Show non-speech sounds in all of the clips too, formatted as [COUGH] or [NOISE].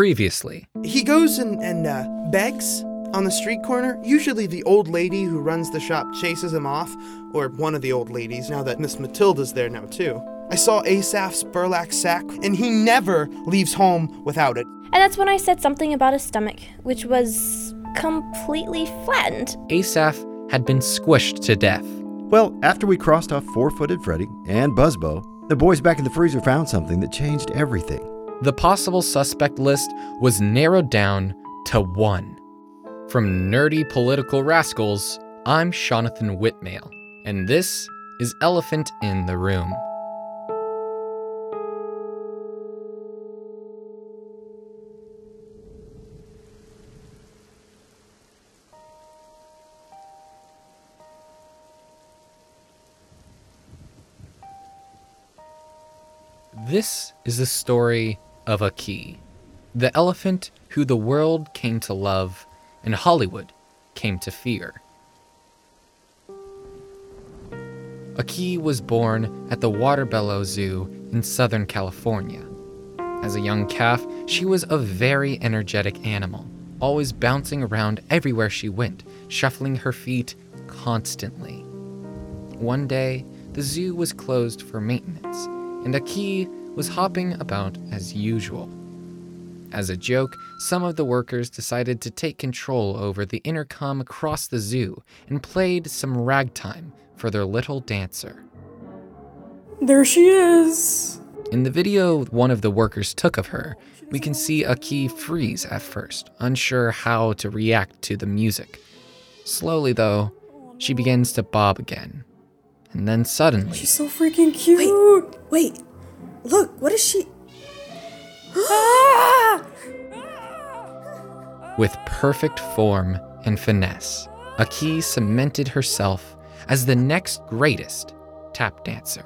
Previously, He goes and, and uh, begs on the street corner. Usually, the old lady who runs the shop chases him off, or one of the old ladies, now that Miss Matilda's there now, too. I saw Asaph's burlap sack, and he never leaves home without it. And that's when I said something about his stomach, which was completely flattened. Asaph had been squished to death. Well, after we crossed off Four Footed Freddy and Buzzbo, the boys back in the freezer found something that changed everything. The possible suspect list was narrowed down to one. From nerdy political rascals, I'm Jonathan Whitmail, and this is Elephant in the Room. This is the story of Aki, the elephant who the world came to love and Hollywood came to fear. Aki was born at the Waterbello Zoo in Southern California. As a young calf, she was a very energetic animal, always bouncing around everywhere she went, shuffling her feet constantly. One day, the zoo was closed for maintenance, and Aki was hopping about as usual. As a joke, some of the workers decided to take control over the intercom across the zoo and played some ragtime for their little dancer. There she is. In the video one of the workers took of her, we can see Aki freeze at first, unsure how to react to the music. Slowly, though, she begins to bob again. And then suddenly, She's so freaking cute. Wait, look, what is she? With perfect form and finesse, Aki cemented herself as the next greatest tap dancer.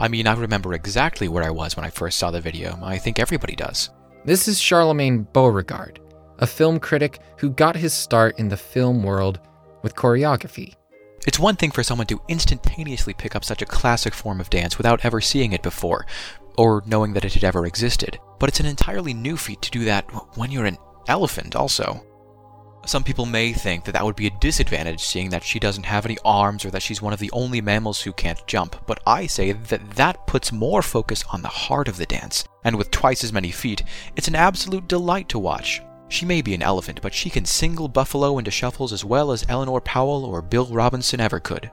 I mean, I remember exactly where I was when I first saw the video. I think everybody does. This is Charlemagne Beauregard, a film critic who got his start in the film world with choreography. It's one thing for someone to instantaneously pick up such a classic form of dance without ever seeing it before, or knowing that it had ever existed. But it's an entirely new feat to do that when you're an elephant, also. Some people may think that that would be a disadvantage, seeing that she doesn't have any arms or that she's one of the only mammals who can't jump, but I say that that puts more focus on the heart of the dance, and with twice as many feet, it's an absolute delight to watch. She may be an elephant, but she can single buffalo into shuffles as well as Eleanor Powell or Bill Robinson ever could.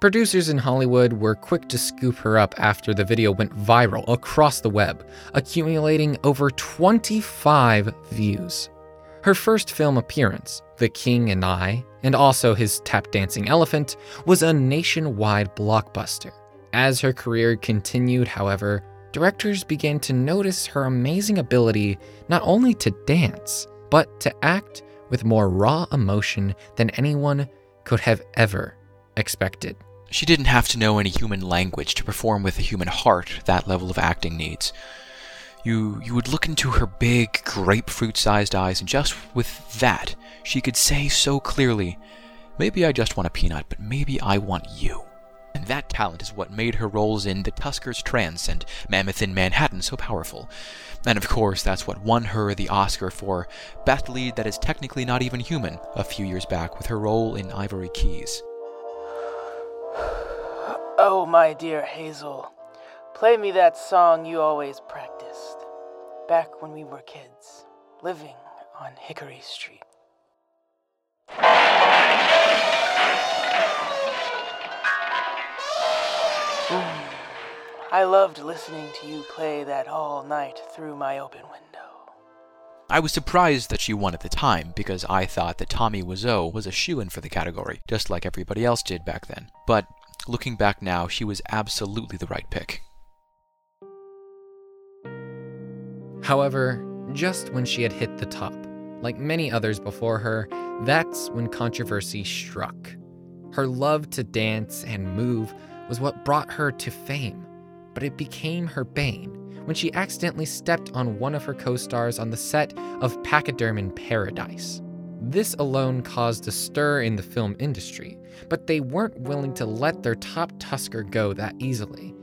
Producers in Hollywood were quick to scoop her up after the video went viral across the web, accumulating over 25 views. Her first film appearance, The King and I, and also his tap dancing elephant, was a nationwide blockbuster. As her career continued, however, directors began to notice her amazing ability not only to dance, but to act with more raw emotion than anyone could have ever expected. She didn't have to know any human language to perform with a human heart that level of acting needs. You, you would look into her big, grapefruit sized eyes, and just with that, she could say so clearly, Maybe I just want a peanut, but maybe I want you. That talent is what made her roles in The Tusker's Trance and Mammoth in Manhattan so powerful. And of course, that's what won her the Oscar for Best Lead That Is Technically Not Even Human a few years back with her role in Ivory Keys. Oh, my dear Hazel, play me that song you always practiced. Back when we were kids, living on Hickory Street. I loved listening to you play that all night through my open window. I was surprised that she won at the time because I thought that Tommy Wiseau was a shoe in for the category, just like everybody else did back then. But looking back now, she was absolutely the right pick. However, just when she had hit the top, like many others before her, that's when controversy struck. Her love to dance and move was what brought her to fame, but it became her bane when she accidentally stepped on one of her co stars on the set of Pachyderm in Paradise. This alone caused a stir in the film industry, but they weren't willing to let their top tusker go that easily.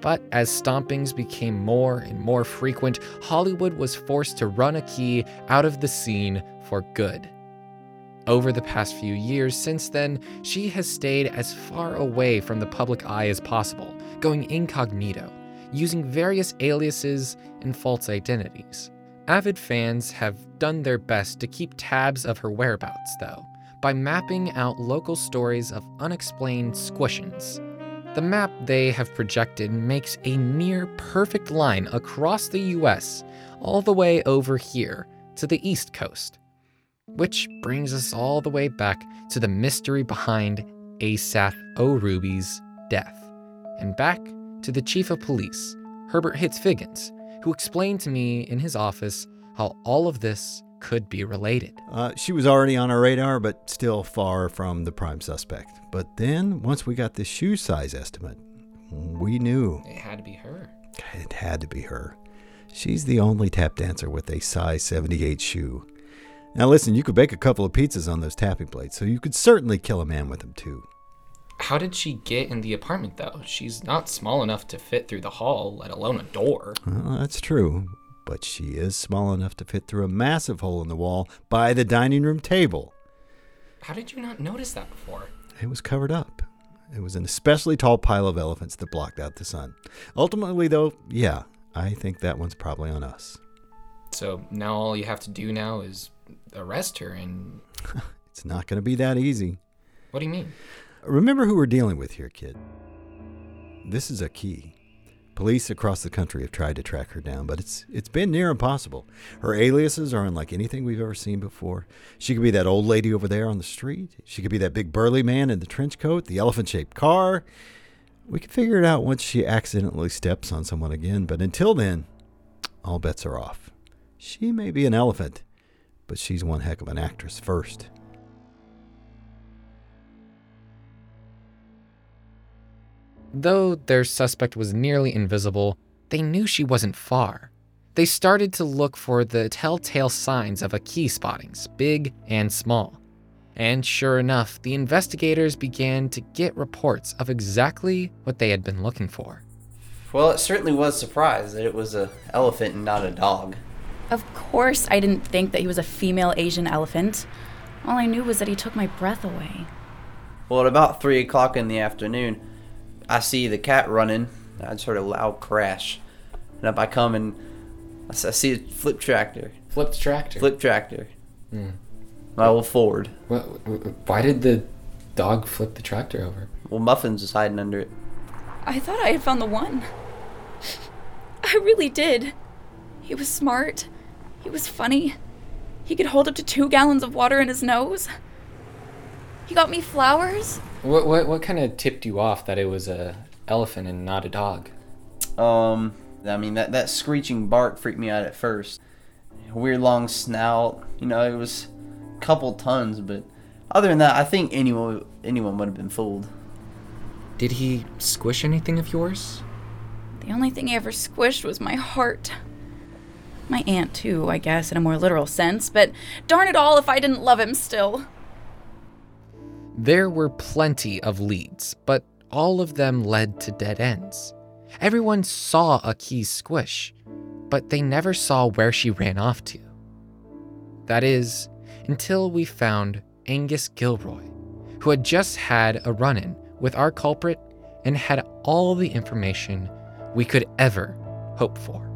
But as stompings became more and more frequent, Hollywood was forced to run Aki out of the scene for good. Over the past few years since then, she has stayed as far away from the public eye as possible, going incognito, using various aliases and false identities. Avid fans have done their best to keep tabs of her whereabouts, though, by mapping out local stories of unexplained squishins. The map they have projected makes a near perfect line across the US, all the way over here to the East Coast. Which brings us all the way back to the mystery behind Asaph O'Ruby's death, and back to the chief of police, Herbert Hitz Figgins, who explained to me in his office how all of this could be related. Uh, she was already on our radar, but still far from the prime suspect. But then, once we got the shoe size estimate, we knew It had to be her. it had to be her. She's the only tap dancer with a size 78 shoe. Now, listen, you could bake a couple of pizzas on those tapping plates, so you could certainly kill a man with them, too. How did she get in the apartment, though? She's not small enough to fit through the hall, let alone a door. Well, that's true, but she is small enough to fit through a massive hole in the wall by the dining room table. How did you not notice that before? It was covered up. It was an especially tall pile of elephants that blocked out the sun. Ultimately, though, yeah, I think that one's probably on us. So now all you have to do now is arrest her and. [LAUGHS] It's not going to be that easy. What do you mean? Remember who we're dealing with here, kid. This is Aki. Police across the country have tried to track her down, but it's it's been near impossible. Her aliases are unlike anything we've ever seen before. She could be that old lady over there on the street. She could be that big burly man in the trench coat, the elephant-shaped car. We can figure it out once she accidentally steps on someone again, but until then, all bets are off. She may be an elephant, but she's one heck of an actress first. Though their suspect was nearly invisible, they knew she wasn't far. They started to look for the telltale signs of Aki spottings, big and small. And sure enough, the investigators began to get reports of exactly what they had been looking for. Well, it certainly was a surprise that it was an elephant and not a dog. Of course, I didn't think that he was a female Asian elephant. All I knew was that he took my breath away. Well, at about three o'clock in the afternoon, I see the cat running. I just heard a loud crash, and up I come and I see a flip tractor. Flip tractor. Flip tractor. Hmm. My old Ford. Why did the dog flip the tractor over? Well, Muffins was hiding under it. I thought I had found the one. [LAUGHS] I really did. He was smart. He was funny. He could hold up to two gallons of water in his nose. He got me flowers. What what what kind of tipped you off that it was a elephant and not a dog? Um, I mean that that screeching bark freaked me out at first. Weird long snout. You know, it was a couple tons, but other than that, I think anyone anyone would have been fooled. Did he squish anything of yours? The only thing he ever squished was my heart. My aunt, too, I guess, in a more literal sense, but darn it all if I didn't love him still. There were plenty of leads, but all of them led to dead ends. Everyone saw Aki squish, but they never saw where she ran off to. That is, until we found Angus Gilroy, who had just had a run in with our culprit and had all the information we could ever hope for.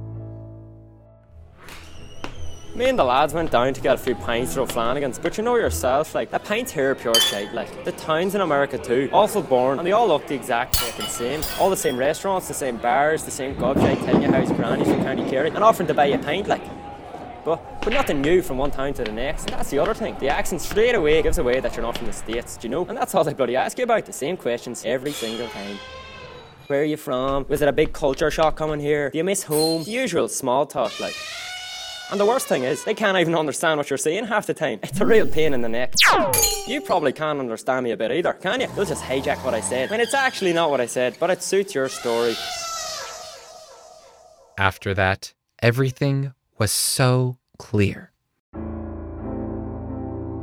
Me and the lads went down to get a few pints from Flanagan's, but you know yourself, like, the pints here are pure shite, like, the towns in America too, awful born, and they all look the exact fucking same. All the same restaurants, the same bars, the same gobshite telling you how his granny's from County Kerry, and offering to buy you a pint, like. But, but nothing new from one town to the next, and that's the other thing. The accent straight away gives away that you're not from the States, do you know? And that's all they bloody ask you about, the same questions every single time. Where are you from? Was it a big culture shock coming here? Do you miss home? The usual small talk, like. And the worst thing is, they can't even understand what you're saying half the time. It's a real pain in the neck. You probably can't understand me a bit either, can you? You'll just hijack what I said. Mean, it's actually not what I said, but it suits your story. After that, everything was so clear.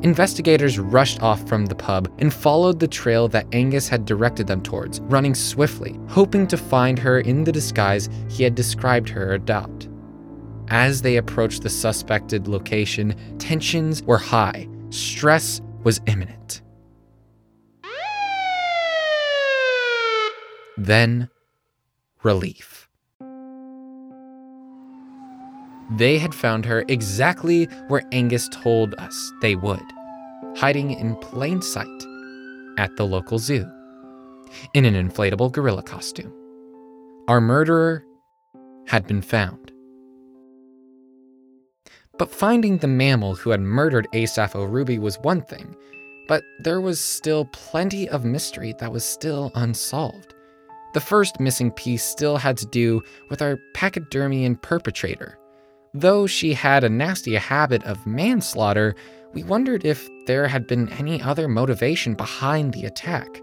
Investigators rushed off from the pub and followed the trail that Angus had directed them towards, running swiftly, hoping to find her in the disguise he had described her adopt. As they approached the suspected location, tensions were high, stress was imminent. Then, relief. They had found her exactly where Angus told us they would, hiding in plain sight at the local zoo, in an inflatable gorilla costume. Our murderer had been found. But finding the mammal who had murdered Asaph O'Ruby was one thing, but there was still plenty of mystery that was still unsolved. The first missing piece still had to do with our pachydermian perpetrator, Though she had a nasty habit of manslaughter, we wondered if there had been any other motivation behind the attack.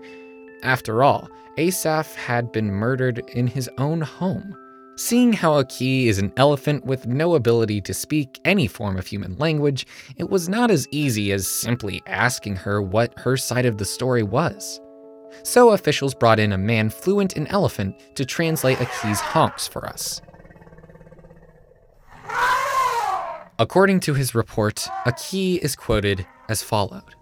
After all, Asaph had been murdered in his own home. Seeing how Aki is an elephant with no ability to speak any form of human language, it was not as easy as simply asking her what her side of the story was. So officials brought in a man fluent in elephant to translate Aki's honks for us. According to his report, Aki is quoted as followed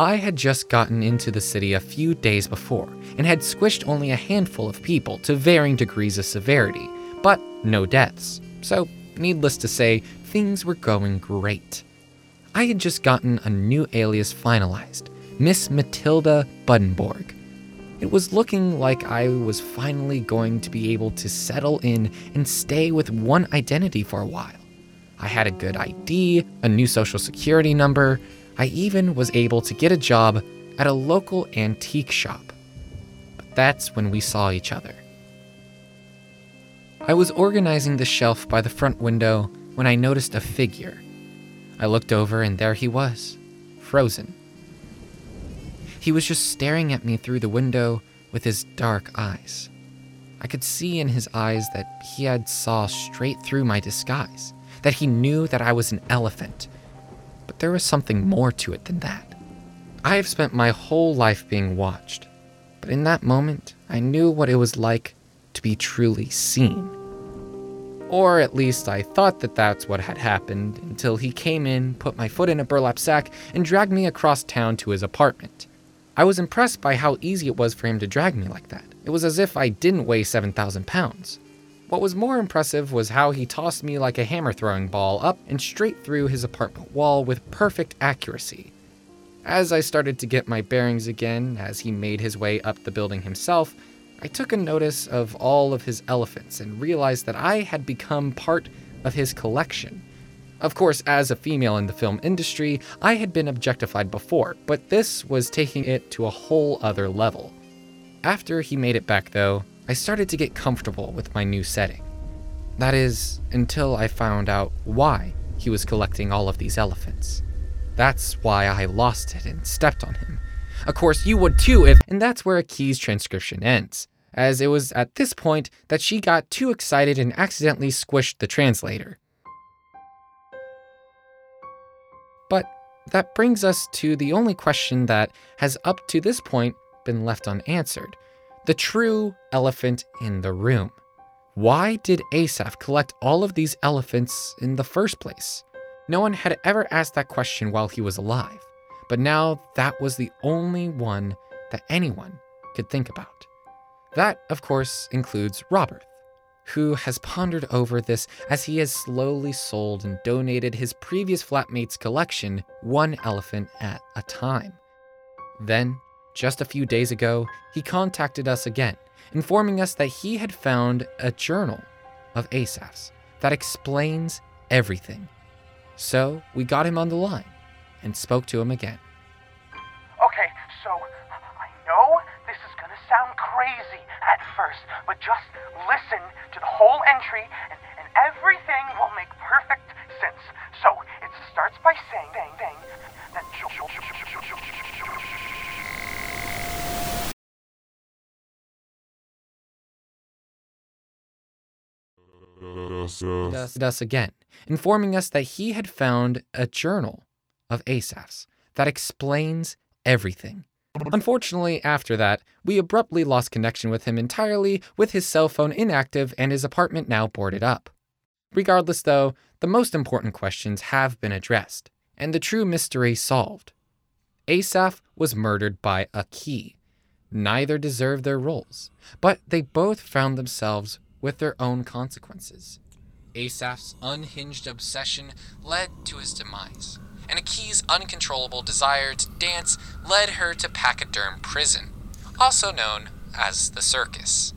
I had just gotten into the city a few days before and had squished only a handful of people to varying degrees of severity, but no deaths. So, needless to say, things were going great. I had just gotten a new alias finalized Miss Matilda Buddenborg it was looking like I was finally going to be able to settle in and stay with one identity for a while. I had a good ID, a new social security number. I even was able to get a job at a local antique shop. But that's when we saw each other. I was organizing the shelf by the front window when I noticed a figure. I looked over and there he was, frozen. He was just staring at me through the window with his dark eyes. I could see in his eyes that he had saw straight through my disguise, that he knew that I was an elephant. But there was something more to it than that. I have spent my whole life being watched, but in that moment, I knew what it was like to be truly seen. Or at least I thought that that's what had happened until he came in, put my foot in a burlap sack, and dragged me across town to his apartment. I was impressed by how easy it was for him to drag me like that. It was as if I didn't weigh 7,000 pounds. What was more impressive was how he tossed me like a hammer throwing ball up and straight through his apartment wall with perfect accuracy. As I started to get my bearings again, as he made his way up the building himself, I took a notice of all of his elephants and realized that I had become part of his collection. Of course, as a female in the film industry, I had been objectified before, but this was taking it to a whole other level. After he made it back, though, I started to get comfortable with my new setting. That is, until I found out why he was collecting all of these elephants. That's why I lost it and stepped on him. Of course, you would too if. And that's where Aki's transcription ends, as it was at this point that she got too excited and accidentally squished the translator. But that brings us to the only question that has up to this point been left unanswered the true elephant in the room. Why did Asaph collect all of these elephants in the first place? No one had ever asked that question while he was alive, but now that was the only one that anyone could think about. That, of course, includes Robert who has pondered over this as he has slowly sold and donated his previous flatmate's collection one elephant at a time. Then, just a few days ago, he contacted us again, informing us that he had found a journal of Asaph's that explains everything. So we got him on the line and spoke to him again. Okay, so I know this is gonna sound crazy at first, but just listen to the whole entry, and, and everything will make perfect sense. So it starts by saying, saying, saying that. Us, us again, informing us that he had found a journal of Asaph's that explains everything. Unfortunately, after that, we abruptly lost connection with him entirely, with his cell phone inactive and his apartment now boarded up. Regardless, though, the most important questions have been addressed, and the true mystery solved. Asaph was murdered by Aki. Neither deserved their roles, but they both found themselves with their own consequences. Asaph's unhinged obsession led to his demise, and Aki's uncontrollable desire to dance led her to Pachyderm Prison, also known as the circus.